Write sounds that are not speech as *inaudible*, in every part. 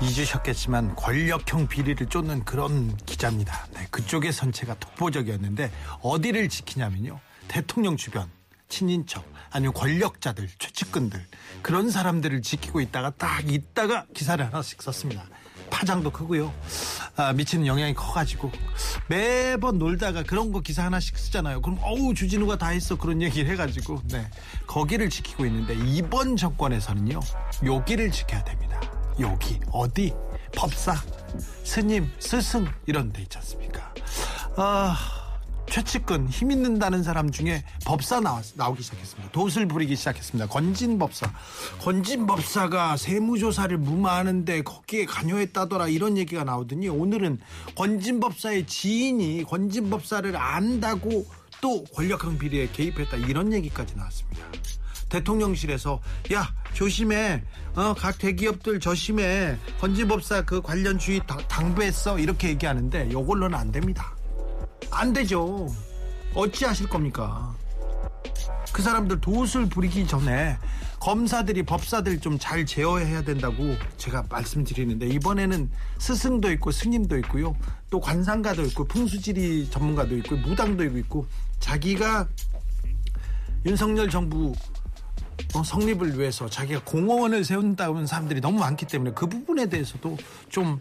잊으셨겠지만 권력형 비리를 쫓는 그런 기자입니다. 네, 그쪽의 선체가 독보적이었는데 어디를 지키냐면요. 대통령 주변, 친인척, 아니면 권력자들, 최측근들 그런 사람들을 지키고 있다가 딱 있다가 기사를 하나씩 썼습니다. 파장도 크고요. 아, 미치는 영향이 커가지고 매번 놀다가 그런 거 기사 하나씩 쓰잖아요. 그럼 어우 주진우가 다 했어 그런 얘기를 해가지고 네 거기를 지키고 있는데 이번 정권에서는요 여기를 지켜야 됩니다. 여기 어디 법사 스님 스승 이런 데 있지 않습니까? 아 최측근 힘 있는다는 사람 중에 법사 나왔, 나오기 시작했습니다. 돛을 부리기 시작했습니다. 건진 법사. 건진 법사가 세무조사를 무마하는데 거기에 관여했다더라 이런 얘기가 나오더니 오늘은 건진 법사의 지인이 건진 법사를 안다고 또 권력형 비리에 개입했다 이런 얘기까지 나왔습니다. 대통령실에서 야 조심해 어, 각 대기업들 조심해 건진법사 그 관련 주의 당부했어 이렇게 얘기하는데 이걸로는 안 됩니다. 안 되죠. 어찌 하실 겁니까? 그 사람들 도웃을 부리기 전에 검사들이 법사들 좀 잘 제어해야 된다고 제가 말씀드리는데 이번에는 스승도 있고 스님도 있고요. 또 관상가도 있고 풍수지리 전문가도 있고 무당도 있고 자기가 윤석열 정부 어, 성립을 위해서 자기가 공원을 세운다는 사람들이 너무 많기 때문에 그 부분에 대해서도 좀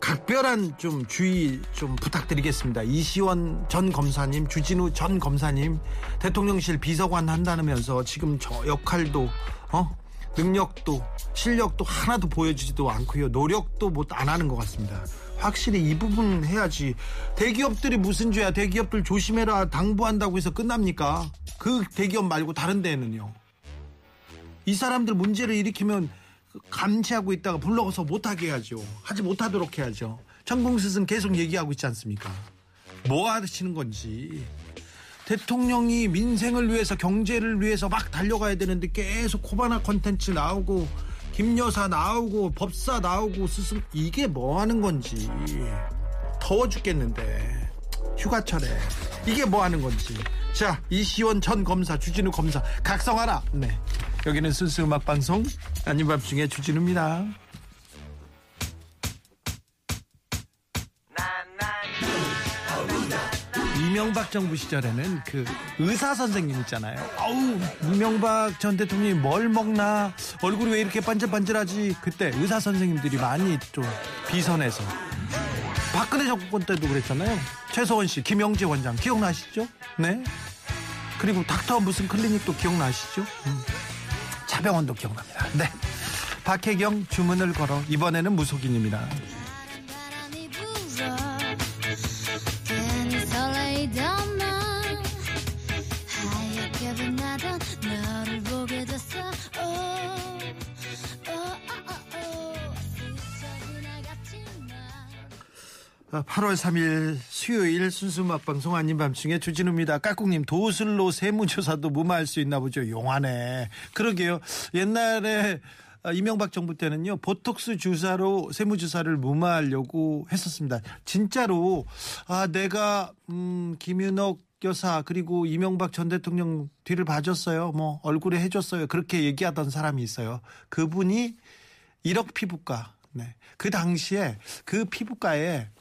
각별한 좀 주의 좀 부탁드리겠습니다. 이시원 전 검사님, 주진우 전 검사님, 대통령실 비서관 한다면서 지금 저 역할도 어 능력도 실력도 하나도 보여주지도 않고요. 노력도 못 안 하는 것 같습니다. 확실히 이 부분 해야지. 대기업들이 무슨 죄야? 대기업들 조심해라 당부한다고 해서 끝납니까? 그 대기업 말고 다른 데는요. 이 사람들 문제를 일으키면 감시하고 있다가 불러서 못하게 해야죠. 하지 못하도록 해야죠. 천공스승 계속 얘기하고 있지 않습니까? 뭐 하시는 건지. 대통령이 민생을 위해서 경제를 위해서 막 달려가야 되는데 계속 코바나 컨텐츠 나오고 김여사 나오고 법사 나오고 스승 이게 뭐 하는 건지 더워 죽겠는데 휴가철에 이게 뭐 하는 건지 자 이시원 전 검사 주진우 검사 각성하라 네 여기는 순수 음악 방송 아닌 밤중에 주진우입니다. 이명박 정부 시절에는 그 의사 선생님 있잖아요. 아우 이명박 전 대통령이 뭘 먹나 얼굴이 왜 이렇게 반질반질하지 그때 의사 선생님들이 많이 좀 비선해서 박근혜 정권 때도 그랬잖아요. 최소원 씨, 김영재 원장 기억나시죠? 네. 그리고 닥터 무슨 클리닉도 기억나시죠? 음. 차병원도 기억납니다. 네. 박혜경 주문을 걸어 이번에는 무속인입니다. 아, 8월 3일 수요일 순수 맛방송 아닌 밤중에 주진우입니다. 까꿍님 도슬로 세무조사도 무마할 수 있나 보죠. 용하네. 그러게요. 옛날에 아, 이명박 정부 때는요 보톡스 주사로 세무조사를 무마하려고 했었습니다. 진짜로 아 내가 음 김윤옥 여사 그리고 이명박 전 대통령 뒤를 봐줬어요. 뭐 얼굴에 해줬어요. 그렇게 얘기하던 사람이 있어요. 그분이 1억 피부과. 네. 그 당시에 그 피부과에 어,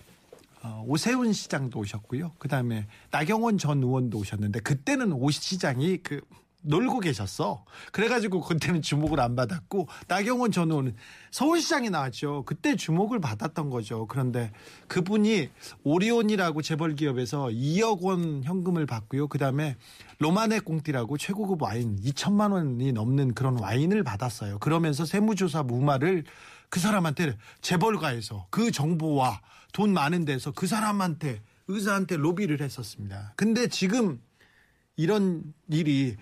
오세훈 시장도 오셨고요. 그 다음에 나경원 전 의원도 오셨는데 그때는 오 시장이 그 놀고 계셨어. 그래가지고 그때는 주목을 안 받았고 나경원 전 의원은 서울시장이 나왔죠. 그때 주목을 받았던 거죠. 그런데 그분이 오리온이라고 재벌 기업에서 2억 원 현금을 받고요. 그 다음에 로마네 꽁띠라고 최고급 와인 2천만 원이 넘는 그런 와인을 받았어요. 그러면서 세무조사 무마를 그 사람한테 재벌가에서 그 정보와 돈 많은 데서 그 사람한테 의사한테 로비를 했었습니다. 근데 지금 이런 일이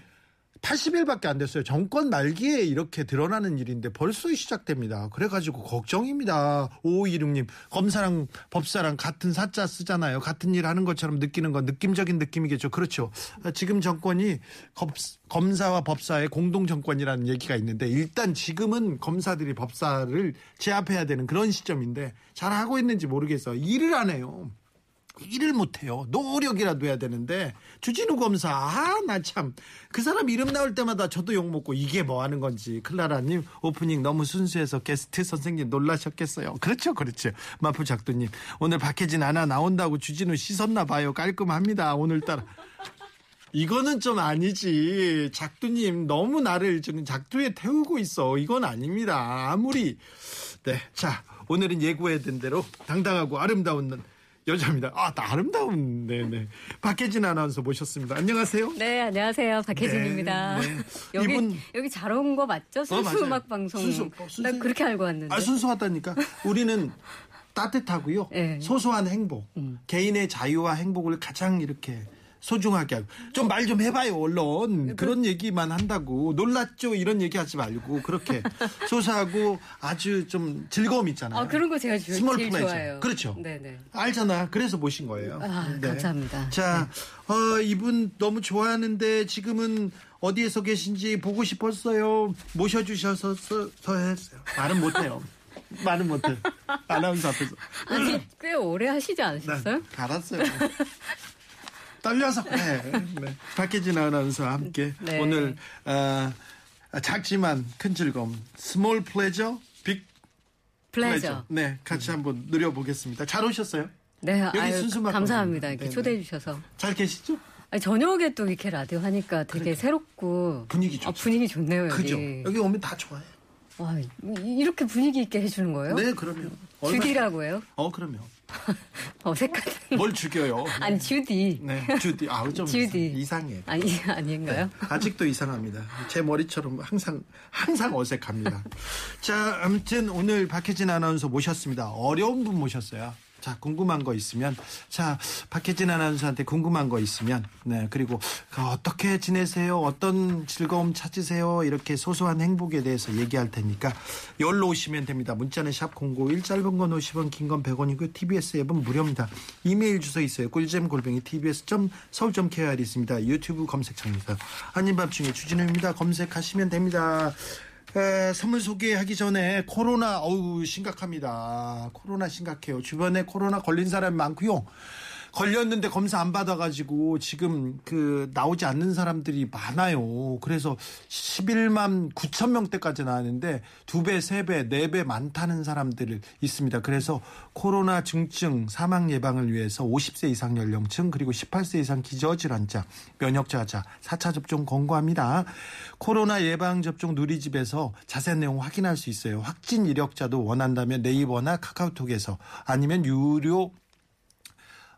80일밖에 안 됐어요. 정권 말기에 이렇게 드러나는 일인데 벌써 시작됩니다. 그래가지고 걱정입니다. 5526님, 검사랑 법사랑 같은 사자 쓰잖아요. 같은 일 하는 것처럼 느끼는 건 느낌적인 느낌이겠죠. 그렇죠. 지금 정권이 검, 사와 법사의 공동 정권이라는 얘기가 있는데 일단 지금은 검사들이 법사를 제압해야 되는 그런 시점인데 잘 하고 있는지 모르겠어. 일을 안 해요. 일을 못해요. 노력이라도 해야 되는데 주진우 검사 아 나 참 그 사람 이름 나올 때마다 저도 욕 먹고 이게 뭐 하는 건지 클라라님 오프닝 너무 순수해서 게스트 선생님 놀라셨겠어요. 그렇죠, 그렇죠. 마프 작두님 오늘 박혜진 하나 나온다고 주진우 씻었나 봐요. 깔끔합니다. 오늘따라. 이거는 좀 아니지. 작두님 너무 나를 지금 작두에 태우고 있어. 이건 아닙니다. 아무리 네, 자 오늘은 예고해 드린 대로 당당하고 아름다운 여자입니다. 아, 아름다운, 네네. 박혜진 아나운서 모셨습니다. 안녕하세요. 네, 안녕하세요. 박혜진입니다. 네, 네. 여기, 이분, 여기 잘 온 거 맞죠? 순수 어, 음악 방송. 순수, 어, 순수. 나 그렇게 알고 왔는데. 아, 순수하다니까. 우리는 따뜻하고요. 네. 소소한 행복. 음. 개인의 자유와 행복을 가장 이렇게 소중하게 하고 좀말좀 해봐요 언론 그런 얘기만 한다고 놀랐죠 이런 얘기하지 말고 그렇게 *laughs* 소소하고 아주 좀 즐거움 있잖아요. 아 그런 거 제가 주, 스몰 제일 플레이저. 좋아요. 그렇죠. 네네. 알잖아. 그래서 모신 거예요. 아, 네. 감사합니다. 자 네. 어, 이분 너무 좋아하는데 지금은 어디에서 계신지 보고 싶었어요. 모셔주셔서 했어요. 말은 못해요. *laughs* 말은 못해. 아나운서 앞에서. 아니, 꽤 오래 하시지 않으셨어요? 네, 알았어요. *laughs* 떨려서 그래. 네. 박혜진 아나운서와 함께 네. 오늘 어, 작지만 큰 즐거움 small pleasure big pleasure 네 같이 한번 누려보겠습니다. 잘 오셨어요? 네, 여기 아유, 감사합니다. 이렇게 네, 네. 초대해 주셔서 잘 계시죠? 아니, 저녁에 또 이렇게 라디오 하니까 되게 그러니까. 새롭고 분위기 좋죠. 아, 분위기 좋네요. 여기. 그죠? 여기 오면 다 좋아요. 와, 이렇게 분위기 있게 해주는 거예요? 네, 그럼요. 주디라고 해요? 어, 그럼요. *laughs* 어색한. 뭘 죽여요? 아니, 주디. 네, 주디. 아우, 좀 주디. 이상해. 아니, 아닌가요? 네, 아직도 이상합니다. 제 머리처럼 항상, 항상 어색합니다. 자, 아무튼 오늘 박혜진 아나운서 모셨습니다. 어려운 분 모셨어요. 자, 궁금한 거 있으면 자, 박혜진 아나운서한테 궁금한 거 있으면 네, 그리고 그 어떻게 지내세요? 어떤 즐거움 찾으세요? 이렇게 소소한 행복에 대해서 얘기할 테니까 열로 오시면 됩니다. 문자는 샵 051, 짧은 건 50원, 긴 건 100원이고요. TBS 앱은 무료입니다. 이메일 주소 있어요. 꿀잼 골뱅이 tbs.서울.kr 있습니다. 유튜브 검색창에서 한인밤중에 주진우입니다. 검색하시면 됩니다. 에, 선물 소개하기 전에 코로나 어우 심각합니다. 코로나 심각해요. 주변에 코로나 걸린 사람이 많고요. 걸렸는데 검사 안 받아가지고 지금 그 나오지 않는 사람들이 많아요. 그래서 11만 9천 명대까지 나왔는데 두 배, 세 배, 네 배 많다는 사람들 있습니다. 그래서 코로나 증증 사망 예방을 위해서 50세 이상 연령층 그리고 18세 이상 기저질환자, 면역자자 4차 접종 권고합니다. 코로나 예방 접종 누리집에서 자세한 내용 확인할 수 있어요. 확진 이력자도 원한다면 네이버나 카카오톡에서 아니면 유료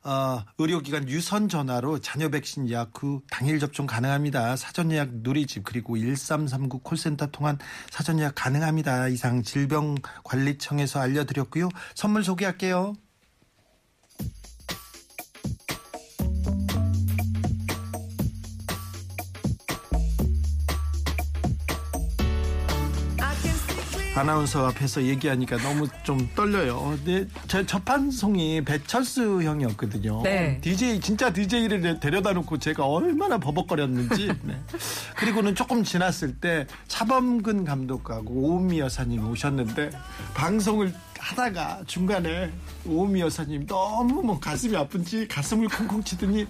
어, 의료기관 유선 전화로 자녀 백신 예약 후 당일 접종 가능합니다. 사전 예약 누리집 그리고 1339 콜센터 통한 사전 예약 가능합니다. 이상 질병관리청에서 알려드렸고요. 선물 소개할게요. 아나운서 앞에서 얘기하니까 너무 좀 떨려요. 네, 제첫 방송이 배철수 형이었거든요. 네. DJ 진짜 DJ를 데려다 놓고 제가 얼마나 버벅거렸는지. *laughs* 네. 그리고는 조금 지났을 때 차범근 감독하고 오은미 여사님 오셨는데 방송을 하다가 중간에 오미 여사님 너무 뭐 가슴이 아픈지 가슴을 쿵쿵 치더니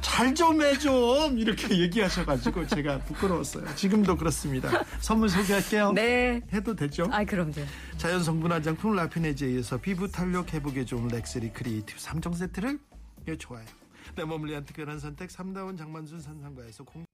잘 좀해좀 이렇게 얘기하셔가지고 제가 부끄러웠어요. 지금도 그렇습니다. 선물 소개할게요. 네. 해도 되죠? 아 그럼요. 자연 성분 화장품 라피네즈에서 피부 탄력 회복에 좋은 렉스리 크리에이티브 3종 세트를 예, 좋아요. 내 몸을 위한 특별한 선택 3다운 장만순 산상가에서 공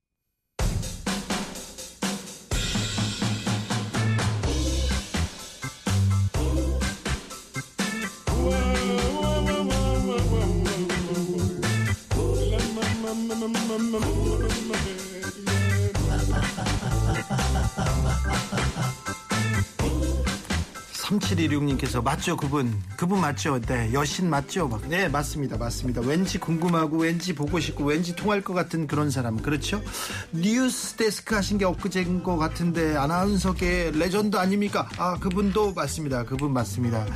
3716님께서 맞죠 그분? 그분 맞죠? 네 여신 맞죠? 막 네 맞습니다 맞습니다. 왠지 궁금하고 왠지 보고 싶고 왠지 통할 것 같은 그런 사람. 그렇죠? 뉴스 데스크 하신 게 엊그제인 것 같은데 아나운서계 레전드 아닙니까? 아 그분도 맞습니다 그분 맞습니다.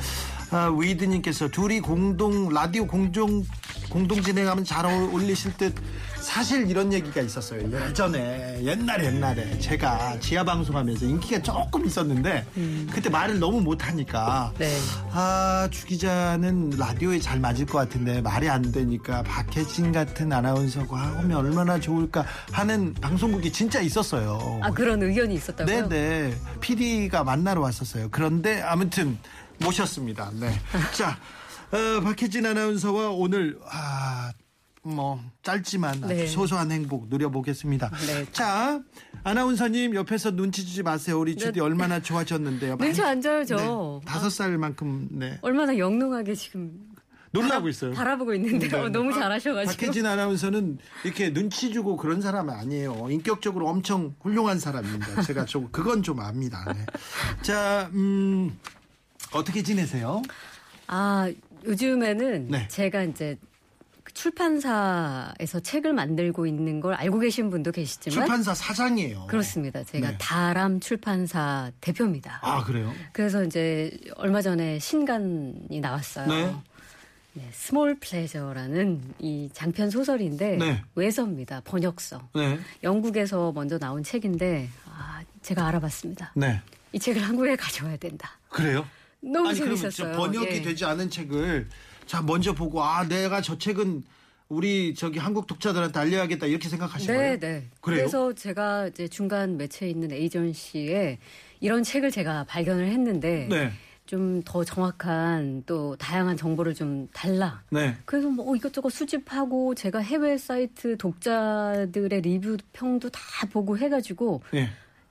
아, 위드님께서 둘이 공동 라디오 공동 공동 진행하면 잘 어울리실 듯 사실 이런 얘기가 있었어요. 예전에 옛날에 옛날에 제가 지하 방송하면서 인기가 조금 있었는데 음. 그때 말을 너무 못하니까 네. 아주 기자는 라디오에 잘 맞을 것 같은데 말이 안 되니까 박혜진 같은 아나운서가 하면 얼마나 좋을까 하는 방송국이 진짜 있었어요. 아 그런 의견이 있었다고요? 네네. PD가 만나러 왔었어요. 그런데 아무튼 모셨습니다. 네. 자, 어, 박혜진 아나운서와 오늘 아, 뭐 짧지만 아주 네. 소소한 행복 누려보겠습니다. 네. 자, 아나운서님 옆에서 눈치 주지 마세요. 우리 주디 네. 얼마나 좋아졌는데요. 눈치 안 줘요, 저. 네. 다섯 살만큼 네. 얼마나 영롱하게 지금 놀라고 있어요. 바라보고 있는데요. 네. 너무 잘하셔가지고. 박혜진 아나운서는 이렇게 눈치 주고 그런 사람 은 아니에요. 인격적으로 엄청 훌륭한 사람입니다. 제가 좀 그건 좀 압니다. 네. 자, 음. 어떻게 지내세요? 아, 요즘에는 네. 제가 이제 출판사에서 책을 만들고 있는 걸 알고 계신 분도 계시지만 출판사 사장이에요. 그렇습니다. 제가 네. 다람 출판사 대표입니다. 아 그래요? 그래서 이제 얼마 전에 신간이 나왔어요. 네. 네, small pleasure라는 이 장편 소설인데 네. 외서입니다. 번역서. 네. 영국에서 먼저 나온 책인데 아, 제가 알아봤습니다. 네. 이 책을 한국에 가져와야 된다. 그래요? 너무 아니, 재밌었어요. 번역이 예. 되지 않은 책을 자 먼저 보고 아 내가 저 책은 우리 저기 한국 독자들한테 알려야겠다 이렇게 생각하신 네, 거예요? 네. 그래요? 그래서 제가 이제 중간 매체에 있는 에이전시에 이런 책을 제가 발견을 했는데 네. 좀더 정확한 또 다양한 정보를 좀 달라. 네. 그래서 뭐 이것저것 수집하고 제가 해외 사이트 독자들의 리뷰 평도 다 보고 해가지고 네.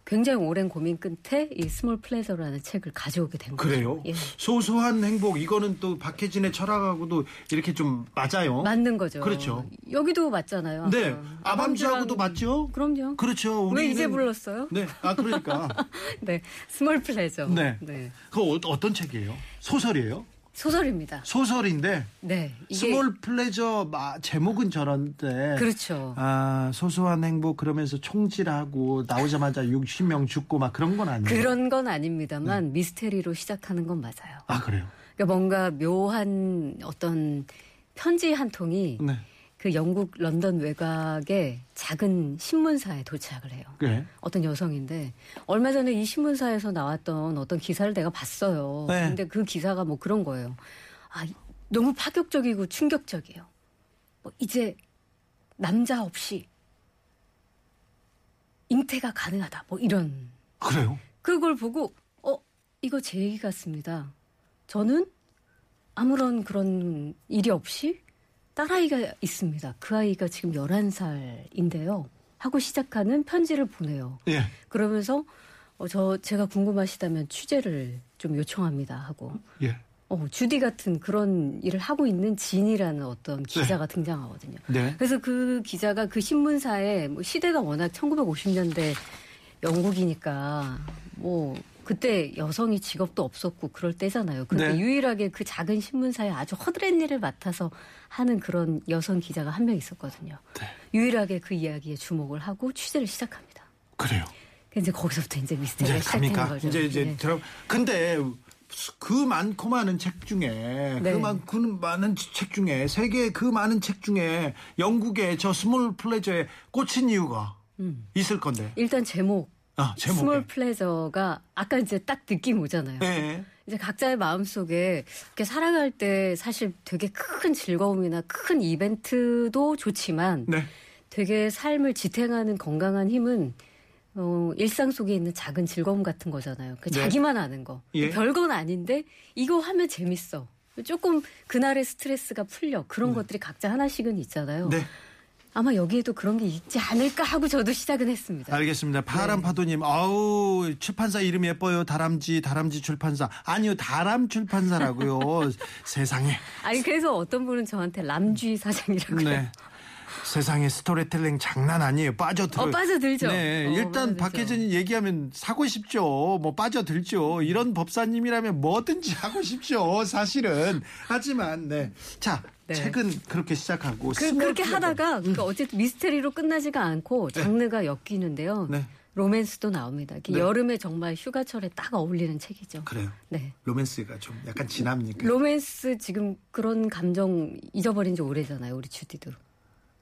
굉장히 오랜 고민 끝에 이 small pleasure라는 책을 가져오게 된 거예요. 그래요? 예. 소소한 행복 이거는 또 박혜진의 철학하고도 이렇게 좀 맞아요. 맞는 거죠. 그렇죠. 여기도 맞잖아요. 네. 아밤주하고도 맞죠? 그럼요. 그렇죠. 왜 이제 불렀어요? 네. 아 그러니까. *laughs* 네. small pleasure. 네. 네. 그 어떤 책이에요? 소설이에요? 소설입니다. 소설인데. 네. small pleasure 제목은 저런데. 그렇죠. 아, 소소한 행복 그러면서 총질하고 나오자마자 60명 죽고 막 그런 건 아니에요. 그런 건 아닙니다만 네. 미스테리로 시작하는 건 맞아요. 아, 그래요? 그러니까 뭔가 묘한 어떤 편지 한 통이 네. 그 영국 런던 외곽의 작은 신문사에 도착을 해요. 네. 어떤 여성인데 얼마 전에 이 신문사에서 나왔던 어떤 기사를 내가 봤어요. 네. 근데 그 기사가 뭐 그런 거예요. 아, 너무 파격적이고 충격적이에요. 뭐 이제 남자 없이 잉태가 가능하다. 뭐 이런. 그래요? 그걸 보고 어 이거 제 얘기 같습니다. 저는 아무런 그런 일이 없이 딸아이가 있습니다. 그 아이가 지금 11살인데요. 하고 시작하는 편지를 보내요. 예. 그러면서 어, 저 제가 궁금하시다면 취재를 좀 요청합니다 하고. 예. 어, 주디 같은 그런 일을 하고 있는 진이라는 어떤 기자가 네. 등장하거든요. 네. 그래서 그 기자가 그 신문사에 뭐 시대가 워낙 1950년대 영국이니까 뭐 그때 여성이 직업도 없었고 그럴 때잖아요. 근데 네. 유일하게 그 작은 신문사에 아주 허드렛 일을 맡아서 하는 그런 여성 기자가 한 명 있었거든요. 네. 유일하게 그 이야기에 주목을 하고 취재를 시작합니다. 그래요. 이제 거기서부터 이제 미스터리가 시작되는 거죠. 이제 이제 네. 들어 근데 그 많고 많은 책 중에 네. 그 많, 그 많은 책 중에 세계 그 많은 책 중에 영국의 저 small pleasure에 꽂힌 이유가 음. 있을 건데. 일단 제목 아, small pleasure가 아까 이제 딱 느낌 오잖아요. 네. 이제 각자의 마음 속에 이렇게 살아갈 때 사실 되게 큰 즐거움이나 큰 이벤트도 좋지만 네. 되게 삶을 지탱하는 건강한 힘은 어, 일상 속에 있는 작은 즐거움 같은 거잖아요. 그 네. 자기만 아는 거. 예. 별건 아닌데 이거 하면 재밌어. 조금 그날의 스트레스가 풀려. 그런 네. 것들이 각자 하나씩은 있잖아요. 네. 아마 여기에도 그런 게 있지 않을까 하고 저도 시작은 했습니다. 알겠습니다. 파란 네. 파도님, 아우 출판사 이름 예뻐요. 다람쥐, 다람쥐 출판사. 아니요, 다람 출판사라고요. *laughs* 세상에. 아니 그래서 어떤 분은 저한테 람쥐 사장이라고요. 네. 세상에 스토리텔링 장난 아니에요. 빠져들어. 어, 빠져들죠. 네, 어, 일단. 박혜진이 얘기하면 사고 싶죠. 뭐 빠져들죠. 이런 법사님이라면 뭐든지 하고 싶죠. 사실은. 하지만 네. 자, 네. 책은 그렇게 시작하고 그, 그렇게. 하다가 그러니까 어쨌든 미스테리로 끝나지가 않고 장르가 엮이는데요. 네. 로맨스도 나옵니다. 네. 여름에 정말 휴가철에 딱 어울리는 책이죠. 그래요. 네. 로맨스가 좀 약간 진합니까? 로맨스 지금 그런 감정 잊어버린 지 오래잖아요. 우리 주디도.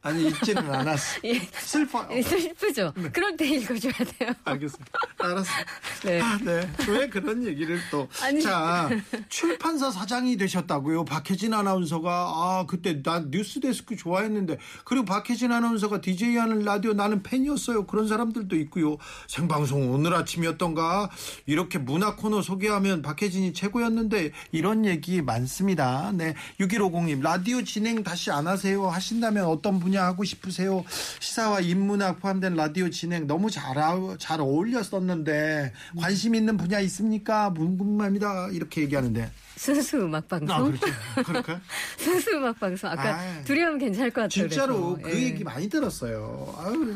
아니 읽지는 않았어. *laughs* 예. 슬퍼. 예, 슬프죠. 그럴 때 읽어줘야 돼요. 알겠습니다. 알았어. *laughs* 네. 아, 네. 왜 그런 얘기를 또. 아니. 자, 출판사 사장이 되셨다고요. 박혜진 아나운서가. 아, 그때 난 뉴스데스크 좋아했는데. 그리고 박혜진 아나운서가 DJ 하는 라디오 나는 팬이었어요. 그런 사람들도 있고요. 생방송 오늘 아침이었던가. 이렇게 문화 코너 소개하면 박혜진이 최고였는데. 이런 얘기 많습니다. 네. 6150님, 라디오 진행 다시 안 하세요. 하신다면 어떤 분야 하고 싶으세요? 시사와 인문학 포함된 라디오 진행 너무 잘, 아- 잘 어울렸었는데 관심 있는 분야 있습니까? 궁금합니다. 이렇게 얘기하는데. 순수 음악 방송. 아, 그렇죠. 순수 *laughs* 음악 방송. 아까 아, 하면 괜찮을 것 같아요. 진짜로 그래서. 그 예. 얘기 많이 들었어요. 아유,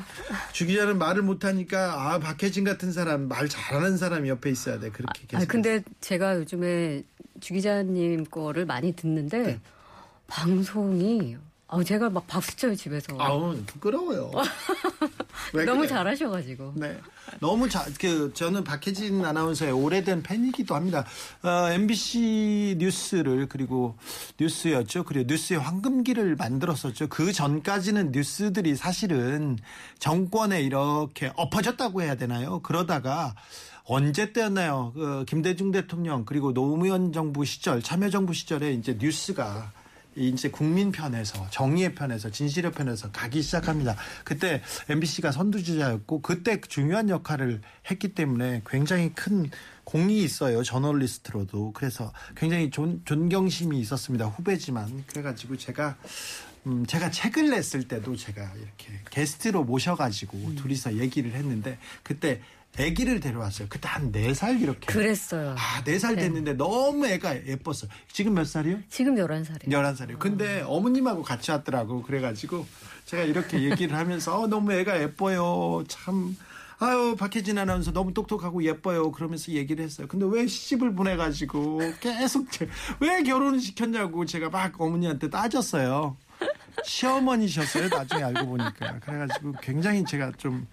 주 기자는 말을 못하니까 아 박혜진 같은 사람 말 잘하는 사람이 옆에 있어야 돼 그렇게 계속. 아, 근데 제가 요즘에 주 기자님 거를 많이 듣는데 네. 방송이 아, 제가 막 박수 쳐요 집에서. 아우 부끄러워요. *laughs* 왜 너무? 잘하셔가지고. 네. 너무 자, 그, 저는 박혜진 아나운서의 오래된 팬이기도 합니다. 어, MBC 뉴스를, 그리고 뉴스였죠. 그리고 뉴스의 황금기를 만들었었죠. 그 전까지는 뉴스들이 사실은 정권에 이렇게 엎어졌다고 해야 되나요? 그러다가 언제 때였나요? 그 김대중 대통령, 그리고 노무현 정부 시절, 참여정부 시절에 이제 뉴스가 이제 국민 편에서 정의의 편에서 진실의 편에서 가기 시작합니다. 그때 MBC가 선두주자였고 그때 중요한 역할을 했기 때문에 굉장히 큰 공이 있어요. 저널리스트로도. 그래서 굉장히 존, 존경심이 있었습니다. 후배지만 그래가지고 제가 음, 제가 책을 냈을 때도 제가 이렇게 게스트로 모셔가지고 둘이서 얘기를 했는데 그때 아기를 데려왔어요. 그때 한 네 살 이렇게. 그랬어요. 아, 네 살 됐는데 너무 애가 예뻤어요. 지금 몇 살이요? 지금 11살이에요. 11살이에요. 근데 어머님하고 같이 왔더라고. 그래가지고 제가 이렇게 얘기를 하면서 어, 너무 애가 예뻐요. 참. 아유, 박혜진 아나운서 너무 똑똑하고 예뻐요. 그러면서 얘기를 했어요. 근데 왜 시집을 보내가지고 계속 제- 왜 결혼을 시켰냐고 제가 막 어머니한테 따졌어요. 시어머니셨어요. 나중에 알고 보니까. 그래가지고 굉장히 제가 좀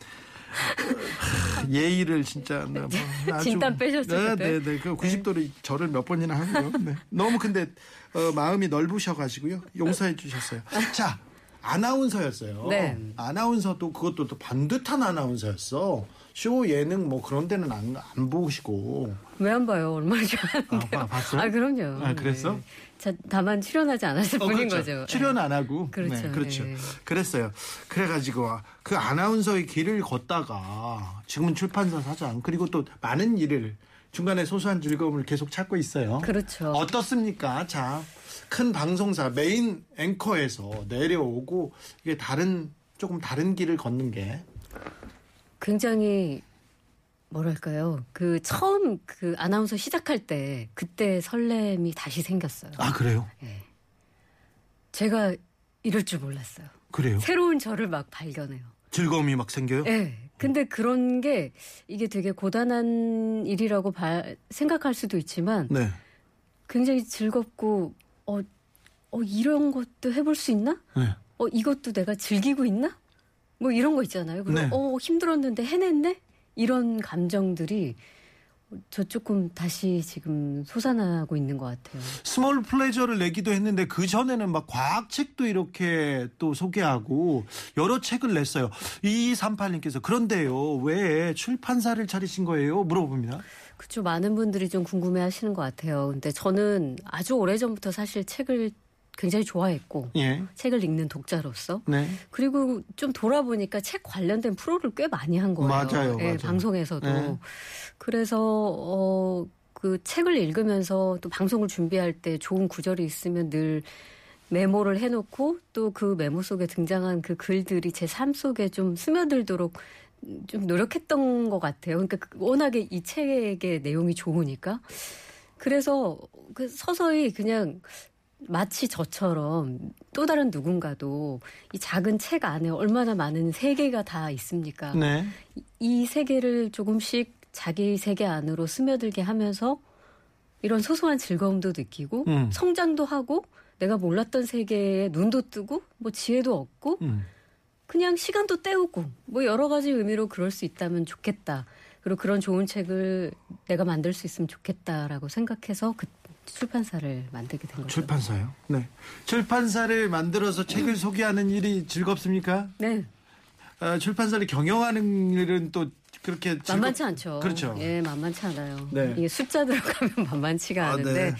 예의를 진짜 네, 뭐 아주- 진땀 빼셨죠, 네? 네, 네. 그 90도로 저를 몇 번이나 하고요. 네. 너무 근데 어, 마음이 넓으셔가지고요. 용서해 주셨어요. 자, 아나운서였어요. 네. 아나운서도 그것도 또 반듯한 아나운서였어. 쇼 예능 뭐 그런 데는 안, 안 보시고. 왜 안 봐요? 얼마나 좋아하는데. 아, 봐- 봤어요? 아, 그럼요. 아, 그랬어? 네. 자, 다만 출연하지 않았을 어, 뿐인 그렇죠. 거죠. 출연 안 하고. 그렇죠. 네, 그렇죠. 네. 그랬어요. 그래가지고 그 아나운서의 길을 걷다가 지금은 출판사 사장 그리고 또 많은 일을 중간에 소소한 즐거움을 계속 찾고 있어요. 그렇죠. 어떻습니까? 자, 큰 방송사 메인 앵커에서 내려오고 이게 다른 조금 다른 길을 걷는 게 굉장히 뭐랄까요. 그 처음 그 아나운서 시작할 때 그때 설렘이 다시 생겼어요. 아, 그래요? 제가 이럴 줄 몰랐어요. 그래요? 새로운 저를 막 발견해요. 즐거움이 막 생겨요? 예. 근데 그런 게 이게 되게 고단한 일이라고 봐- 생각할 수도 있지만 네. 굉장히 즐겁고 어, 어 이런 것도 해볼 수 있나? 네. 어 이것도 내가 즐기고 있나? 뭐 이런 거 있잖아요. 그리고 네. 어 힘들었는데 해냈네? 이런 감정들이 저 조금 다시 지금 솟아나고 있는 것 같아요. small pleasure를 내기도 했는데 그 전에는 막 과학책도 이렇게 또 소개하고 여러 책을 냈어요. 2238님께서 그런데요 왜 출판사를 차리신 거예요? 물어봅니다. 그쵸 많은 분들이 좀 궁금해하시는 것 같아요. 근데 저는 아주 오래 전부터 사실 책을 굉장히 좋아했고 예. 책을 읽는 독자로서 네. 그리고 좀 돌아보니까 책 관련된 프로를 꽤 많이 한 거예요. 맞아요, 예, 맞아요. 방송에서도. 네. 그래서 어, 그 책을 읽으면서 또 방송을 준비할 때 좋은 구절이 있으면 늘 메모를 해놓고 또 그 메모 속에 등장한 그 글들이 제 삶 속에 좀 스며들도록 좀 노력했던 것 같아요. 그러니까 그- 워낙에 이 책의 내용이 좋으니까. 그래서 그 서서히 그냥 마치 저처럼 또 다른 누군가도 이 작은 책 안에 얼마나 많은 세계가 다 있습니까? 네. 이 세계를 조금씩 자기 세계 안으로 스며들게 하면서 이런 소소한 즐거움도 느끼고 음. 성장도 하고 내가 몰랐던 세계에 눈도 뜨고 뭐 지혜도 얻고 음. 그냥 시간도 때우고 뭐 여러 가지 의미로 그럴 수 있다면 좋겠다. 그리고 그런 좋은 책을 내가 만들 수 있으면 좋겠다라고 생각해서 그 출판사를 만들게 된 거죠. 출판사요? 네. 출판사를 만들어서 책을 소개하는 일이 즐겁습니까? 네. 아, 출판사를 경영하는 일은 또 그렇게 즐겁... 만만치 않죠. 그렇죠. 예, 만만치 않아요. 네. 이게 숫자 들어가면 *laughs* 만만치가 아, 않은데 네.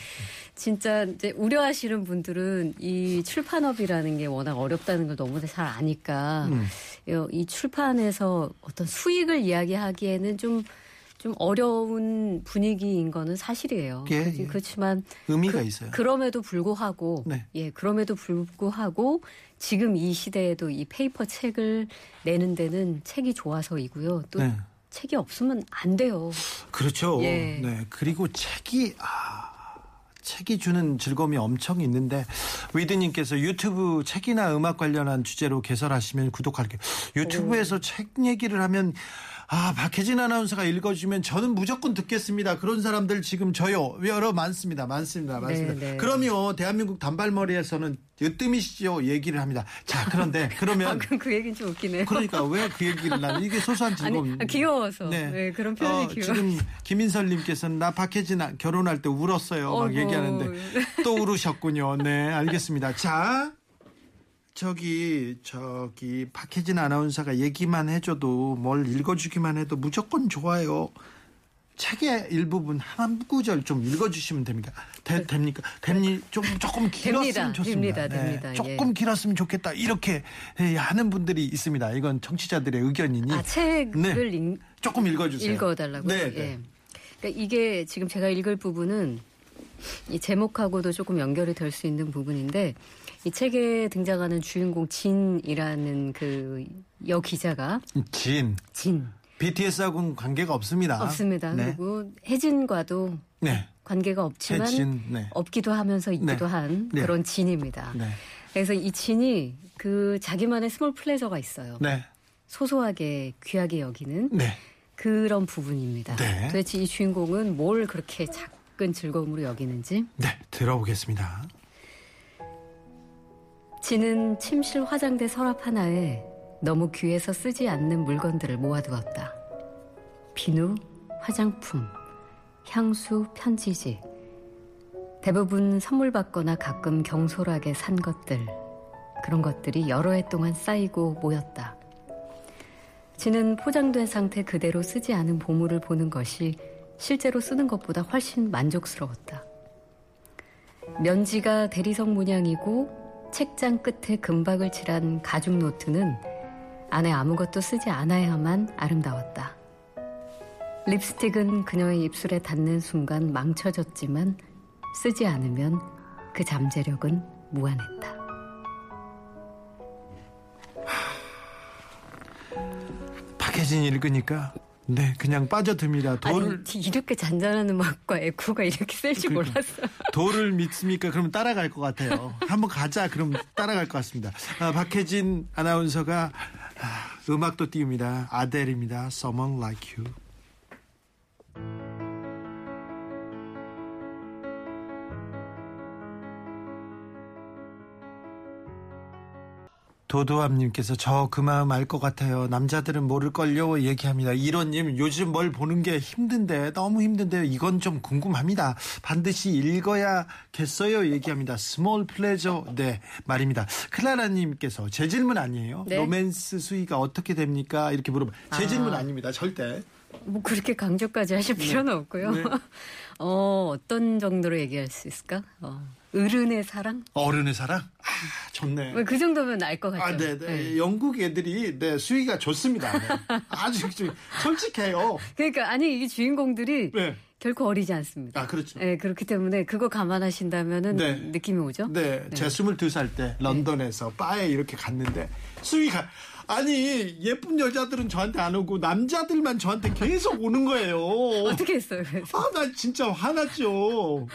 진짜 이제 우려하시는 분들은 이 출판업이라는 게 워낙 어렵다는 걸 너무 잘 아니까 음. 요- 이 출판에서 어떤 수익을 이야기하기에는 좀 좀 어려운 분위기인 거는 사실이에요. 예, 그렇지- 예. 그렇지만 의미가 그, 있어요. 그럼에도 불구하고 네. 예, 그럼에도 불구하고 지금 이 시대에도 이 페이퍼 책을 내는 데는 책이 좋아서이고요. 또 네. 책이 없으면 안 돼요. 그렇죠. 예. 네. 그리고 책이 아 책이 주는 즐거움이 엄청 있는데 위드님께서 유튜브 책이나 음악 관련한 주제로 개설하시면 구독할게요. 유튜브에서 책 얘기를 하면 아 박혜진 아나운서가 읽어주면 저는 무조건 듣겠습니다. 그런 사람들 지금 저요 여러 많습니다. 많습니다. 많습니다. 네, 네. 그럼요 대한민국 단발머리에서는 으뜸이시죠 얘기를 합니다. 자 그런데 *laughs* 그러면 방금 그 얘기는 좀 웃기네요. 그러니까 왜 그 얘기를 나면 이게 소소한 즐거움. 아니, 아, 귀여워서. 네, 그런 표현이 어, 귀여워. 지금 김인설 님께서는 나 박혜진 아- 결혼할 때 울었어요. 막 어이구. 얘기하는데 또 *laughs* 울으셨군요. 네, 알겠습니다. 자, 저기 저기 박혜진 아나운서가 얘기만 해줘도 뭘 읽어주기만 해도 무조건 좋아요. 책의 일부분 한 구절 좀 읽어주시면 됩니까? 되, 됩니까? 됩니 좀 조금 길었으면 네. 됩니다. 좋습니다. 됩니다. 됩니다. 예. 조금 길었으면 좋겠다. 이렇게 예, 하는 분들이 있습니다. 이건 청취자들의 의견이니 아, 책을 네. 읽, 조금 읽어주세요. 읽어달라고요? 네, 네. 예. 그러니까 이게 지금 제가 읽을 부분은 이 제목하고도 조금 연결이 될 수 있는 부분인데 이 책에 등장하는 주인공 진이라는 그 여 기자가 진 진 BTS하고는 관계가 없습니다. 없습니다. 네. 그리고 혜진과도 네. 관계가 없지만 혜진, 네. 없기도 하면서 있기도 네. 한 네. 그런 진입니다. 네. 그래서 이 진이 그 자기만의 small pleasure가 있어요. 네. 소소하게 귀하게 여기는 네. 그런 부분입니다. 네. 도대체 이 주인공은 뭘 그렇게 작은 즐거움으로 여기는지 네. 들어보겠습니다. 진은 침실 화장대 서랍 하나에 너무 귀해서 쓰지 않는 물건들을 모아두었다. 비누, 화장품, 향수, 편지지. 대부분 선물 받거나 가끔 경솔하게 산 것들. 그런 것들이 여러 해 동안 쌓이고 모였다. 진은 포장된 상태 그대로 쓰지 않은 보물을 보는 것이 실제로 쓰는 것보다 훨씬 만족스러웠다. 면지가 대리석 문양이고 책장 끝에 금박을 칠한 가죽 노트는 안에 아무것도 쓰지 않아야만 아름다웠다. 립스틱은 그녀의 입술에 닿는 순간 망쳐졌지만 쓰지 않으면 그 잠재력은 무한했다. 박혜진 읽으니까 네 그냥 빠져듭니다. 돌을 아니 이렇게 잔잔한 음악과 에코가 이렇게 셀줄 그러니까. 몰랐어. 돌을 믿습니까? 그럼 따라갈 것 같아요. 한번 가자. 그럼 따라갈 것 같습니다. 아, 박혜진 아나운서가 아, 음악도 띄웁니다. 아델입니다. Someone Like You. 도도함님께서 저 그 마음 알 것 같아요. 남자들은 모를걸요 얘기합니다. 이런님 요즘 뭘 보는 게 힘든데 너무 힘든데요. 이건 좀 궁금합니다. 반드시 읽어야겠어요 얘기합니다. small pleasure 네 말입니다. 클라라님께서 제 질문 아니에요. 네. 로맨스 수위가 어떻게 됩니까? 이렇게 물어봐. 제 아. 질문 아닙니다. 절대. 뭐 그렇게 강조까지 하실 필요는 없고요. 네. *laughs* 어 어떤 정도로 얘기할 수 있을까? 어, 어른의 사랑? 어른의 사랑? 아 좋네. 뭐그 정도면 알 것 같죠. 아, 네, 네. 네. 영국 애들이 네, 수위가 좋습니다. 네. 아주 좀 솔직해요. 그러니까 아니 이 주인공들이 네. 결코 어리지 않습니다. 아, 그렇죠. 네, 그렇기 때문에 그거 감안하신다면은 네. 느낌이 오죠? 네, 제가 22살 때 런던에서 바에 이렇게 갔는데 수위가 아니 예쁜 여자들은 저한테 안 오고 남자들만 저한테 계속 오는 거예요. 어떻게 했어요? 아, 나 진짜 화났죠.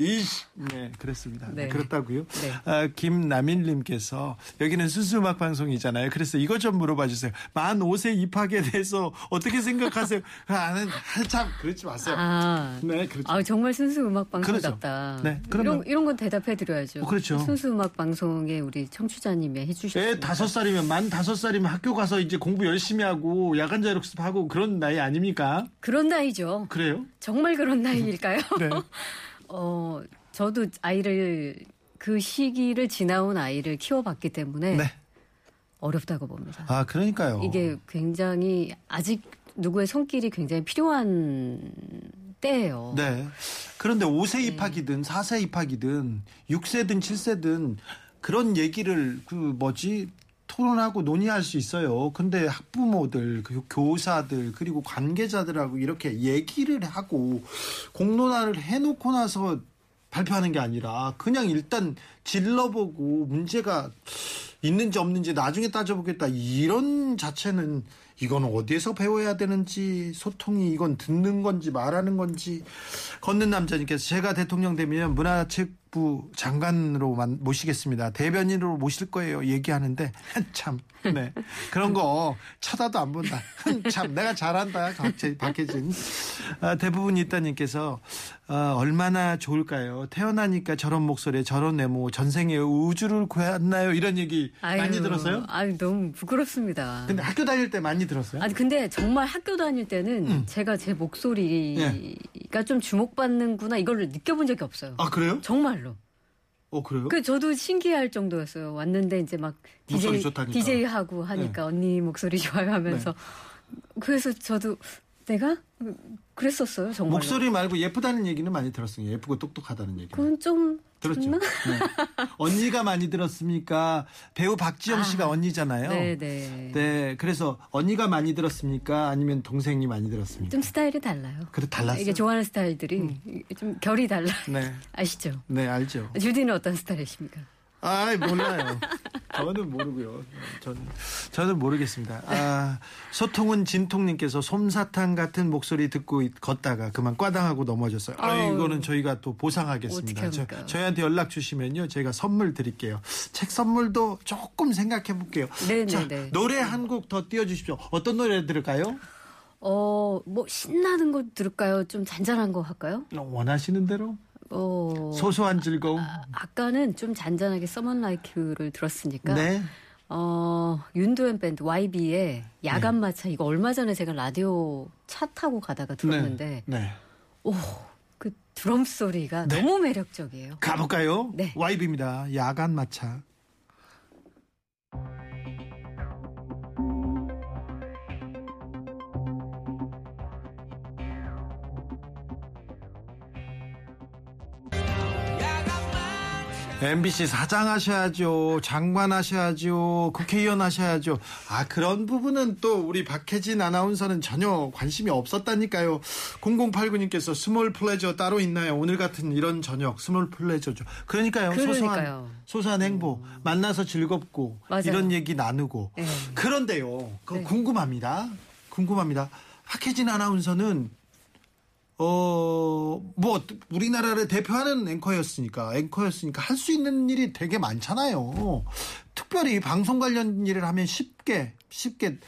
이씨. 네, 그랬습니다. 네, 네. 그렇다고요. 네. 아, 김남일님께서 여기는 순수 음악 방송이잖아요. 그래서 이것 좀 물어봐 주세요. 만 5세 입학에 대해서 어떻게 생각하세요? 아, 아는 한참 그러지 마세요. 아, 네, 그렇죠. 아, 정말 순수 음악 방송 그렇죠. 같다. 네, 그럼요. 이런 이런 건 대답해 드려야죠. 어, 그렇죠. 순수 음악 방송에 우리 청취자님이 해주셨습니다. 애 다섯 살이면 만 다섯 살 이면 학교 가서 이제 공부 열심히 하고 야간 자율학습하고 그런 나이 아닙니까? 그런 나이죠. 그래요? 정말 그런 나이일까요? *laughs* 네. *laughs* 어, 저도 아이를 그 시기를 지나온 아이를 키워봤기 때문에 네. 어렵다고 봅니다. 아, 그러니까요. 이게 굉장히 아직 누구의 손길이 굉장히 필요한 때예요. 네. 그런데 5세 입학이든 4세 입학이든 6세든 7세든 그런 얘기를 그 뭐지 토론하고 논의할 수 있어요. 근데 학부모들, 그 교사들, 그리고 관계자들하고 이렇게 얘기를 하고 공론화를 해놓고 나서 발표하는 게 아니라 그냥 일단 질러보고 문제가 있는지 없는지 나중에 따져보겠다. 이런 자체는 이건 어디에서 배워야 되는지 소통이 이건 듣는 건지 말하는 건지 걷는 남자님께서 제가 대통령 되면 문화체육부 장관으로 만- 모시겠습니다. 대변인으로 모실 거예요. 얘기하는데 참 네. 그런 거 쳐다도 안 본다. 참 내가 잘한다. 박혜진. 아, 대부분 이따님께서 아, 얼마나 좋을까요? 태어나니까 저런 목소리에 저런 외모 전생에 우주를 구했나요? 이런 얘기 많이 아유, 들었어요? 아유, 너무 부끄럽습니다. 근데 학교 다닐 때 많이 들었어요? 아니 근데 정말 학교 다닐 때는 음. 제가 제 목소리가 좀 주목받는구나 이걸 느껴본 적이 없어요. 아 그래요? 정말로. 어 그래요? 그 저도 신기할 정도였어요. 왔는데 이제 막 DJ. DJ 하고 하니까 언니 목소리 *laughs* 좋아요 하면서 그래서 저도 내가 그랬었어요 정말. 목소리 말고 예쁘다는 얘기는 많이 들었어요. 예쁘고 똑똑하다는 얘기. 그건 좀 들었죠. 네. 언니가 많이 들었습니까? 배우 박지영 씨가 언니잖아요. 네네. 네, 그래서 언니가 많이 들었습니까? 아니면 동생이 많이 들었습니까? 좀 스타일이 달라요. 그래 달랐어요. 이게 좋아하는 스타일들이 좀 결이 달라. 네, *laughs* 아시죠? 네 알죠. 주디는 어떤 스타일이십니까? 아, 몰라요. *laughs* 저는 모르고요. 저는 저는 모르겠습니다. 아, 소통은 진통님께서 솜사탕 같은 목소리 듣고 있- 걷다가 그만 꽈당하고 넘어졌어요. 아. 이거는 저희가 또 보상하겠습니다. 저? 저희한테 연락 주시면요, 저희가 선물 드릴게요. 책 선물도 조금 생각해 볼게요. 네, 자, 네, 네. 노래 한 곡 더 띄워주십시오. 어떤 노래 들을까요? 어, 뭐 신나는 거 들을까요? 좀 잔잔한 거 할까요? 원하시는 대로 어, 소소한 즐거움. 아 까는 좀 잔잔하게 서먼 라이크를 들었으니까 네. 어, 윤도현 밴드 YB의 야간 마차 이거 얼마 전에 제가 라디오 차 타고 가다가 들었는데 네. 네. 오, 그 드럼 소리가 네. 너무 매력적이에요. 가볼까요? 네. 와이브입니다. 야간 마차. MBC 사장 하셔야죠. 장관 하셔야죠. 국회의원 하셔야죠. 아, 그런 부분은 또 우리 박혜진 아나운서는 전혀 관심이 없었다니까요. 0089님께서 small pleasure 따로 있나요? 오늘 같은 이런 저녁 small pleasure죠. 그러니까요. 소소한, 그러니까요. 소소한 행복. 만나서 즐겁고 맞아요. 이런 얘기 나누고. 네. 그런데요. 그 네. 궁금합니다. 궁금합니다. 박혜진 아나운서는 어, 뭐, 우리나라를 대표하는 앵커였으니까, 앵커였으니까 할 수 있는 일이 되게 많잖아요. 특별히 방송 관련 일을 하면 쉽게, 쉽게,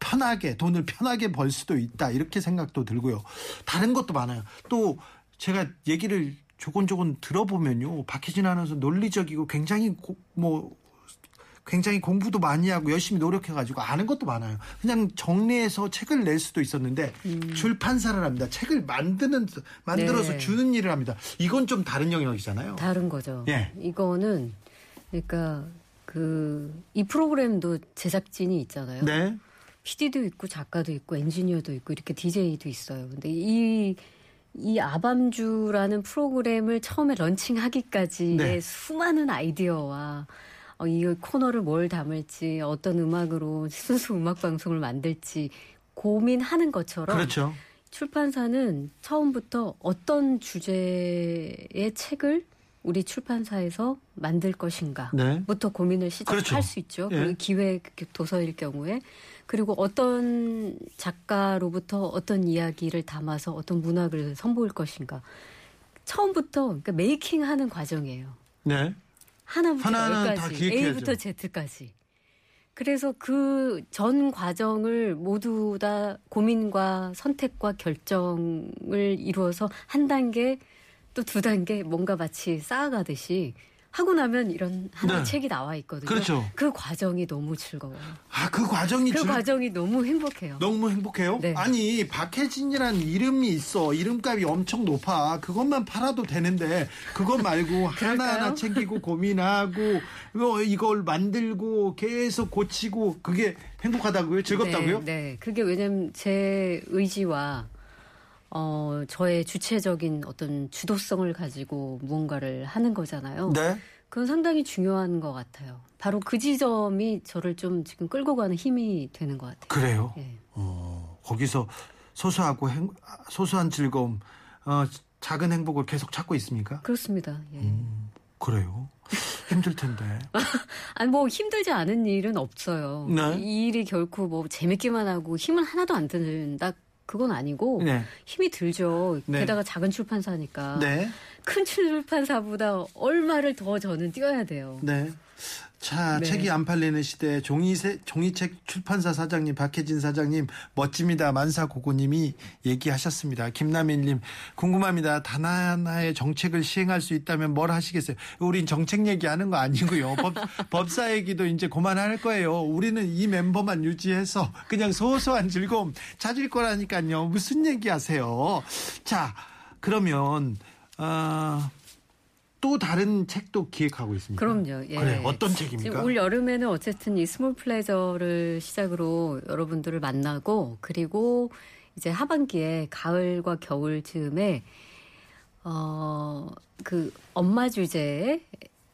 편하게, 돈을 편하게 벌 수도 있다. 이렇게 생각도 들고요. 다른 것도 많아요. 또, 제가 얘기를 조곤조곤 들어보면요. 박혜진 아나운서 논리적이고 굉장히 고- 뭐, 굉장히 공부도 많이 하고 열심히 노력해가지고 아는 것도 많아요. 그냥 정리해서 책을 낼 수도 있었는데 출판사를 합니다. 책을 만드는 만들어서 네. 주는 일을 합니다. 이건 좀 다른 영역이잖아요. 다른 거죠. 예. 이거는 그러니까 그 이 프로그램도 제작진이 있잖아요. 네, PD도 있고 작가도 있고 엔지니어도 있고 이렇게 DJ도 있어요. 근데 이, 이 아밤주라는 프로그램을 처음에 런칭하기까지의 네. 수많은 아이디어와 어, 이 코너를 뭘 담을지 어떤 음악으로 순수 음악 방송을 만들지 고민하는 것처럼 그렇죠. 출판사는 처음부터 어떤 주제의 책을 우리 출판사에서 만들 것인가? 네. 부터 고민을 시작할 그렇죠. 수 있죠. 예. 그리고 기획 도서일 경우에 그리고 어떤 작가로부터 어떤 이야기를 담아서 어떤 문학을 선보일 것인가. 처음부터 그러니까 메이킹하는 과정이에요. 네. 하나부터 열까지. A부터 Z까지. 그래서 그 전 과정을 모두 다 고민과 선택과 결정을 이루어서 한 단계 또 두 단계 뭔가 마치 쌓아가듯이 하고 나면 이런 하나의 네. 책이 나와 있거든요. 그렇죠. 그 과정이 너무 즐거워요. 아, 그 과정이 그 즐- 과정이 너무 행복해요. 너무 행복해요? 네. 아니, 박혜진이라는 이름이 있어. 이름값이 엄청 높아. 그것만 팔아도 되는데, 그것 말고 *laughs* 하나하나 챙기고 고민하고, 이거, 이걸 만들고 계속 고치고, 그게 행복하다고요? 즐겁다고요? 네, 네. 그게 왜냐면 제 의지와 어, 저의 주체적인 어떤 주도성을 가지고 무언가를 하는 거잖아요. 네. 그건 상당히 중요한 것 같아요. 바로 그 지점이 저를 좀 지금 끌고 가는 힘이 되는 것 같아요. 그래요? 예. 어, 거기서 소소하고 행, 소소한 즐거움, 어, 작은 행복을 계속 찾고 있습니까? 그렇습니다. 예. 그래요. 힘들 텐데. *laughs* 아니 뭐 힘들지 않은 일은 없어요. 네. 이 일이 결코 뭐 재밌기만 하고 힘은 하나도 안 든다. 그건 아니고 네. 힘이 들죠. 네. 게다가 작은 출판사니까 네. 큰 출판사보다 얼마를 더 저는 뛰어야 돼요. 네. 자, 네. 책이 안 팔리는 시대 종이 세, 종이책 출판사 사장님 박혜진 사장님 멋집니다. 만사고고님이 얘기하셨습니다. 김남일님 궁금합니다. 단 하나의 정책을 시행할 수 있다면 뭘 하시겠어요? 우린 정책 얘기하는 거 아니고요. 법, *laughs* 법사 얘기도 이제 그만할 거예요. 우리는 이 멤버만 유지해서 그냥 소소한 즐거움 찾을 거라니까요. 무슨 얘기 하세요? 자, 그러면 어, 또 다른 책도 기획하고 있습니까? 그럼요. 예. 그래 어떤 책입니까? 올 여름에는 어쨌든 이 small pleasure를 시작으로 여러분들을 만나고 그리고 이제 하반기에 가을과 겨울 즈음에 어 그 엄마 주제의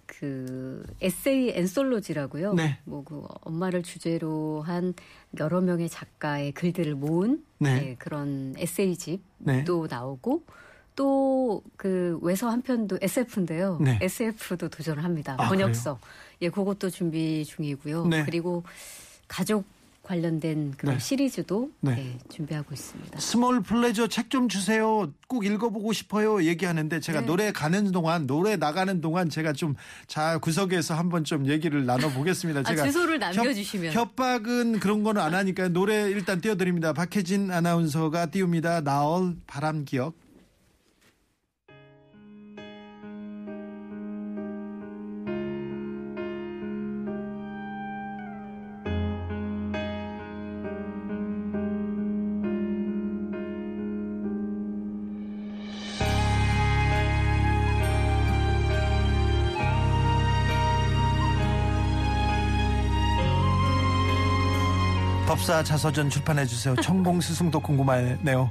그 에세이 앤솔로지라고요. 네. 뭐그 엄마를 주제로 한 여러 명의 작가의 글들을 모은 네. 예, 그런 에세이집도 네. 나오고 또 그 외서 한 편도 SF인데요. 네. SF도 도전을 합니다. 아, 번역서. 예, 그것도 준비 중이고요. 네. 그리고 가족 관련된 그런 네. 시리즈도 네. 예, 준비하고 있습니다. small pleasure 책 좀 주세요. 꼭 읽어보고 싶어요. 얘기하는데 제가 네. 노래 가는 동안 노래 나가는 동안 제가 좀자 구석에서 한번 좀 얘기를 나눠보겠습니다. 아, 제가 주소를 남겨주시면. 협, 협박은 그런 거는 안 하니까 노래 일단 띄워드립니다. 박혜진 아나운서가 띄웁니다. 나얼 바람 기억. 법사 자서전 출판해 주세요. 천공 스승도 궁금하네요.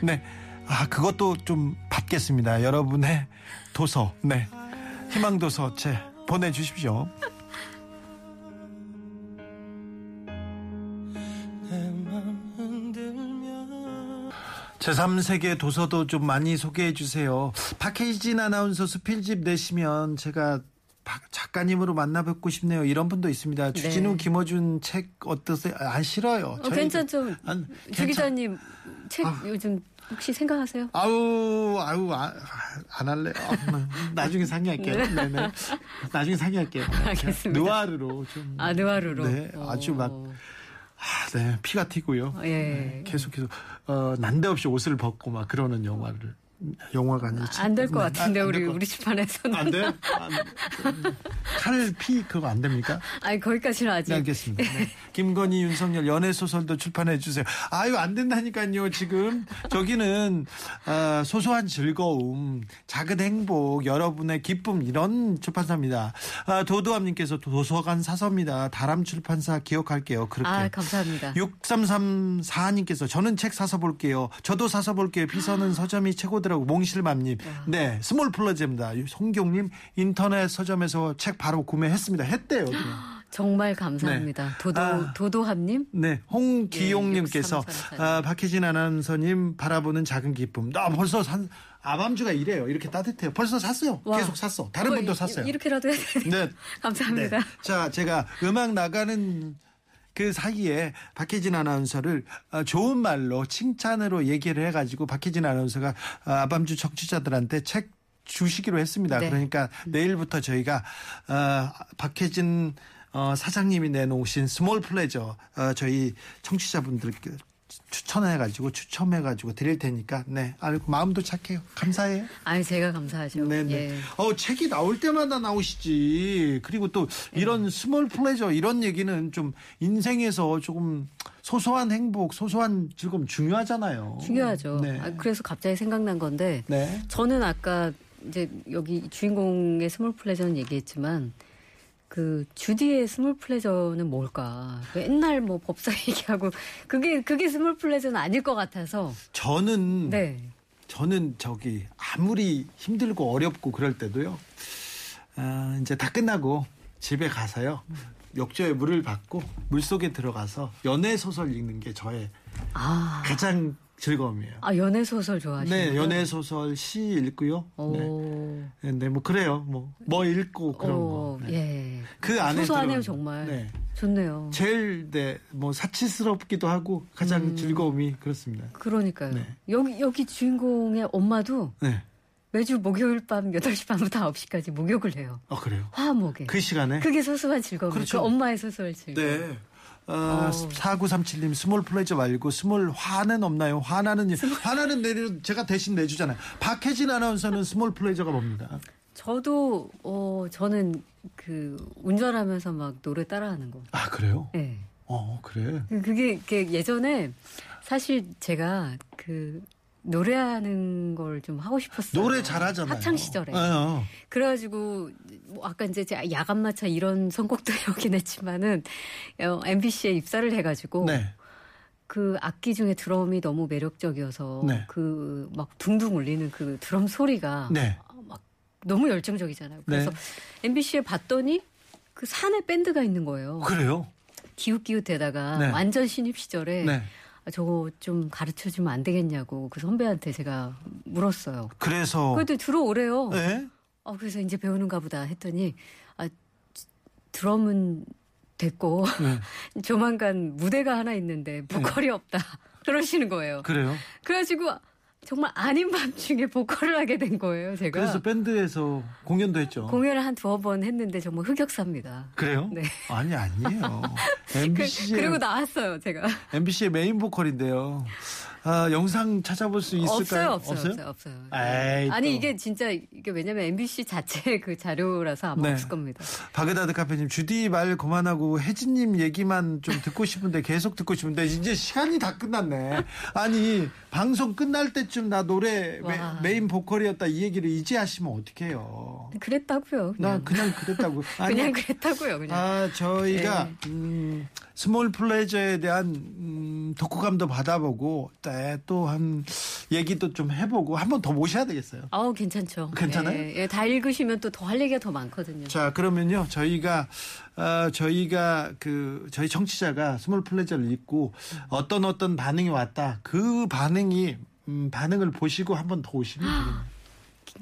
네. 아, 그것도 좀 받겠습니다. 여러분의 도서. 네. 희망 도서 제 보내 주십시오. 제3세계 도서도 좀 많이 소개해 주세요. 박혜진 아나운서 수필집 내시면 제가 박 작가님으로 만나 뵙고 싶네요. 이런 분도 있습니다. 주진우, 김어준 책 어떠세요? 안 싫어요. 어, 괜찮죠? 안- 주 괜찮- 기자님 책 아. 요즘 혹시 생각하세요? 아우 아우 아, 안 할래. 요 *laughs* 나중에 상의할게요. 네, 네. 나중에 상의할게요. 알겠습니다. 느와르로 좀. 아, 느와르로. 네, 아주 막 어, 아, 네, 피가 튀고요. 예. 네, 계속해서 어, 난데없이 옷을 벗고 막 그러는 영화를 영화가 아니지. 안될것 네, 같은데 안- 안 우리 될것 우리 집안에서는 안 돼요? *laughs* 칼피 그거 안 됩니까? 아니 거기까지는 아직 네, 알겠습니다. 네. *laughs* 김건희, 윤석열 연애 소설도 출판해 주세요. 아유 안 된다니까요. 지금 저기는 아, 소소한 즐거움, 작은 행복, 여러분의 기쁨 이런 출판사입니다. 아, 도도함님께서 도서관 사서입니다. 다람 출판사 기억할게요. 그렇게. 아 감사합니다. 6334님께서 저는 책 사서 볼게요. 저도 사서 볼게요. 비서는 서점이 최고더라 고. 몽실맘님. 네, small pleasure입니다. 송경님 인터넷 서점에서 책 바로 구매했습니다. 했대요. *gasps* 정말 감사합니다. 도도 아. 도도함님. 네, 홍기용님께서 예, 6334. 아, 박혜진 아나운서님 바라보는 작은 기쁨. 나 벌써 산 아밤주가 이래요. 이렇게 따뜻해요. 벌써 샀어요. 와. 계속 샀어. 다른 뭐, 분도 이- 샀어요. 이 렇게라도 해야 돼. 네. *laughs* 감사합니다. 네. 자, 제가 음악 나가는 그 사이에 박혜진 아나운서를 아, 좋은 말로 칭찬으로 얘기를 해가지고 박혜진 아나운서가 아, 아밤주 청취자들한테 책 주시기로 했습니다. 네. 그러니까 내일부터 저희가 아, 박혜진 어, 사장님이 내놓으신 small pleasure 어, 저희 청취자분들께 추천해가지고 추첨해가지고 드릴 테니까 네, 아이고 마음도 착해요. 감사해요. 아니 제가 감사하죠. 네네. 예. 어 책이 나올 때마다 나오시지. 그리고 또 이런 small pleasure 이런 얘기는 좀 인생에서 조금 소소한 행복, 소소한 즐거움 중요하잖아요. 중요하죠. 네. 아, 그래서 갑자기 생각난 건데 네. 저는 아까 이제 여기 주인공의 small pleasure는 얘기했지만 그 주디의 small pleasure는 뭘까? 맨날 뭐 법사 *laughs* 얘기하고 그게 그게 small pleasure는 아닐 것 같아서 저는 네. 저는 저기 아무리 힘들고 어렵고 그럴 때도요. 아, 이제 다 끝나고 집에 가서요. 욕조에 물을 받고 물 속에 들어가서 연애 소설 읽는 게 저의 아, 가장 즐거움이에요. 아 연애 소설 좋아하시는 네, 연애 소설, 시 읽고요. 네. 오. 네, 네, 뭐 그래요. 뭐뭐 읽고 그런 어, 거. 네. 예. 그 안에 소소하네요 정말. 네. 좋네요. 제일 네, 뭐 사치스럽기도 하고 가장 음. 즐거움이 그렇습니다. 그러니까요. 네. 여기 여기 주인공의 엄마도 네. 매주 목요일 밤 8시 반부터 9시까지 목욕을 해요. 어 그래요. 화목에. 그 시간에 그게 소소한 즐거움. 그렇죠. 그 엄마의 소소한 즐거움. 네. 어, 어우. 4937님 small pleasure 말고 small 화는 없나요? 화나는 일. 화나는 내려 제가 대신 내주잖아요. 박혜진 아나운서는 small pleasure가 뭡니까. 저도 어 저는 그 운전하면서 막 노래 따라하는 거. 아 그래요? 네. 어 그래. 그- 그게 이렇게 예전에 사실 제가 그 노래하는 걸 좀 하고 싶었어요. 노래 잘하잖아요. 학창 시절에. 어, 그래가지고 뭐 아까 이제 야간마차 이런 선곡도 *laughs* 해오긴 했지만은 어, MBC에 입사를 해가지고 네. 그 악기 중에 드럼이 너무 매력적이어서 네. 그막 둥둥 울리는 그 드럼 소리가 네. 막 너무 열정적이잖아요. 그래서 네. MBC에 봤더니 그 산에 밴드가 있는 거예요. 그래요? 기웃기웃대다가 네. 완전 신입 시절에 네. 아, 저거 좀 가르쳐 주면 안 되겠냐고 그 선배한테 제가 물었어요. 그래서 그래도 들어오래요. 네. 어, 그래서 이제 배우는가 보다 했더니, 아, 드럼은 됐고, 네. *laughs* 조만간 무대가 하나 있는데 보컬이 없다. *laughs* 그러시는 거예요. 그래요. 그래가지고 정말 아닌 밤중에 보컬을 하게 된 거예요, 제가. 그래서 밴드에서 공연도 했죠. 공연을 한 두어 번 했는데 정말 흑역사입니다. 그래요? 네. 아니 아니에요. *laughs* 그, MBC의 그리고 나왔어요, 제가. MBC의 메인 보컬인데요. 아, 영상 찾아볼 수 있을까요? 없어요, 없어요, 없어요, 없어요. 에이, 아니, 또. 이게 진짜, 이게 왜냐면 MBC 자체 *laughs* 그 자료라서 아마 네. 없을 겁니다. 바그다드 카페님 주디 말 그만하고 혜진님 얘기만 좀 듣고 싶은데 계속 듣고 싶은데 이제 시간이 다 끝났네. 아니 방송 끝날 때쯤 나 노래 메, 와. 메 인 보컬이었다 이 얘기를 이제 하시면 어떡해요. 그랬다고요. 나 그냥, 그냥 그랬다고. *laughs* 아니, 그냥 그랬다고요, 그냥. 아, 저희가 네. 음, Small Pleasure에 대한 음, 독후감도 받아보고 또 한 얘기도 좀 해보고 한 번 더 모셔야 되겠어요. 아우 괜찮죠. 괜찮아요? 예, 예, 다 읽으시면 또 더 할 얘기가 더 많거든요. 자, 그러면요, 저희가, 어, 저희가 그, 저희 청취자가 Small Pleasure를 읽고 어떤 어떤 반응이 왔다. 그 반응이, 음, 반응을 보시고 한 번 더 오시면 되겠네요.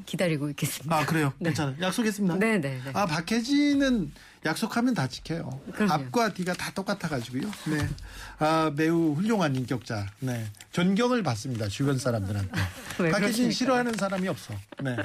기다리고 있겠습니다. 아, 그래요? 네. 괜찮아요. 약속했습니다. 네, 네, 네. 아, 박혜진은 약속하면 다 지켜요. 그럼요. 앞과 뒤가 다 똑같아 가지고요. 네. 아, 매우 훌륭한 인격자. 네. 존경을 받습니다. 주변 사람들한테. *laughs* 왜 박혜진? 싫어하는 사람이 없어. 네.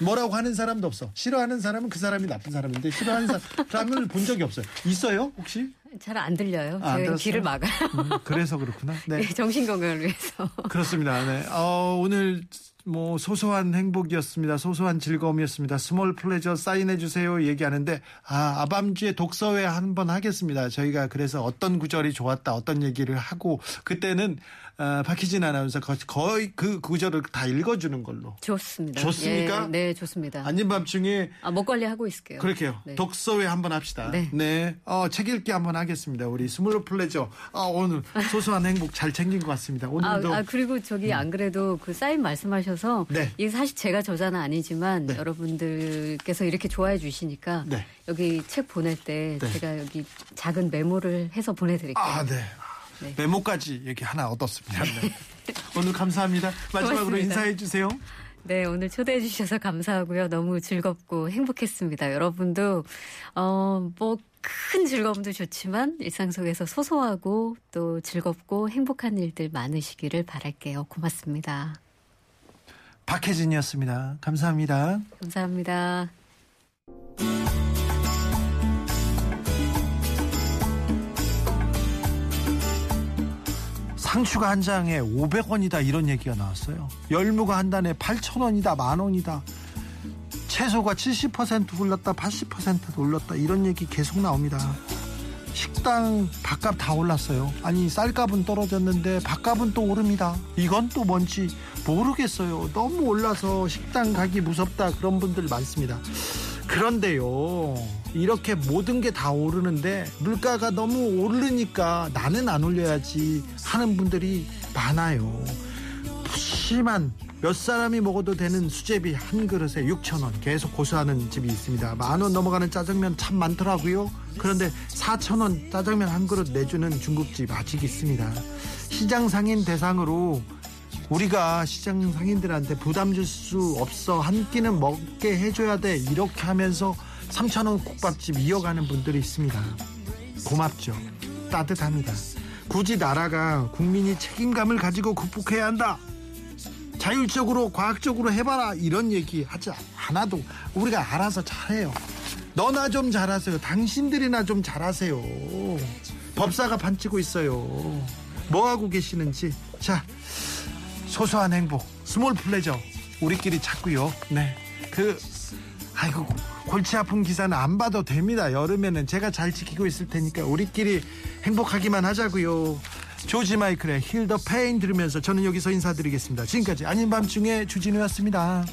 뭐라고 하는 사람도 없어. 싫어하는 사람은 그 사람이 나쁜 사람인데 싫어하는 *laughs* 사람을 본 적이 없어요. 있어요? 혹시? 잘 안 들려요. 아, 안 제가? 귀를 막아요. 음, 그래서 그렇구나. 네. *laughs* 예, 정신 건강을 위해서. 그렇습니다. 네. 어, 오늘 뭐 소소한 행복이었습니다. 소소한 즐거움이었습니다. Small Pleasure 사인해 주세요 얘기하는데 아 아밤주의 독서회 한 번 하겠습니다. 저희가 그래서 어떤 구절이 좋았다 어떤 얘기를 하고 그때는 어, 박혜진 아나운서 거- 거의 그 구절을 다 읽어주는 걸로 좋습니다. 좋습니까? 예, 네, 좋습니다. 아닌 밤중에 아, 목 관리 하고 있을게요. 그렇게요. 네. 독서회 한번 합시다. 네. 네. 어, 책 읽기 한번 하겠습니다. 우리 Small Pleasure. 아, 오늘 소소한 행복 잘 챙긴 것 같습니다. 아, 오늘도 아, 그리고 저기 안 그래도 그 사인 말씀하셔서 네. 이게 사실 제가 저자는 아니지만 여러분들께서 이렇게 좋아해 주시니까 네. 여기 책 보낼 때 네. 제가 여기 작은 메모를 해서 보내드릴게요. 아, 네. 네. 메모까지 얘기 하나 얻었습니다. 네. 오늘 감사합니다. 마지막으로 고맙습니다. 인사해 주세요. 네, 오늘 초대해 주셔서 감사하고요. 너무 즐겁고 행복했습니다. 여러분도 어, 뭐 큰 즐거움도 좋지만 일상 속에서 소소하고 또 즐겁고 행복한 일들 많으시기를 바랄게요. 고맙습니다. 박혜진이었습니다. 감사합니다. 감사합니다. 상추가 한 장에 500원이다 이런 얘기가 나왔어요. 열무가 한 단에 8,000원이다 만 원이다. 채소가 70% 올랐다 80% 올랐다 이런 얘기 계속 나옵니다. 식당 밥값 다 올랐어요. 아니 쌀값은 떨어졌는데 밥값은 또 오릅니다. 이건 또 뭔지 모르겠어요. 너무 올라서 식당 가기 무섭다 그런 분들 많습니다. 그런데요 이렇게 모든 게 다 오르는데 물가가 너무 오르니까 나는 안 올려야지 하는 분들이 많아요. 푸짐한 몇 사람이 먹어도 되는 수제비 한 그릇에 6천 원 계속 고수하는 집이 있습니다. 만 원 넘어가는 짜장면 참 많더라고요. 그런데 4천 원 짜장면 한 그릇 내주는 중국집 아직 있습니다. 시장 상인 대상으로 우리가 시장 상인들한테 부담 줄 수 없어 한 끼는 먹게 해줘야 돼 이렇게 하면서 3천 원 국밥집 이어가는 분들이 있습니다. 고맙죠. 따뜻합니다. 굳이 나라가 국민이 책임감을 가지고 극복해야 한다. 자율적으로 과학적으로 해봐라 이런 얘기 하지 않아도 우리가 알아서 잘해요. 너나 좀 잘하세요. 당신들이나 좀 잘하세요. 법사가 판치고 있어요. 뭐 하고 계시는지 자 소소한 행복 Small Pleasure 우리끼리 찾고요. 네. 그 아이고 골치 아픈 기사는 안 봐도 됩니다. 여름에는 제가 잘 지키고 있을 테니까 우리끼리 행복하기만 하자고요. 조지 마이클의 Heal the Pain 들으면서 저는 여기서 인사드리겠습니다. 지금까지 아닌 밤중에 주진우였습니다.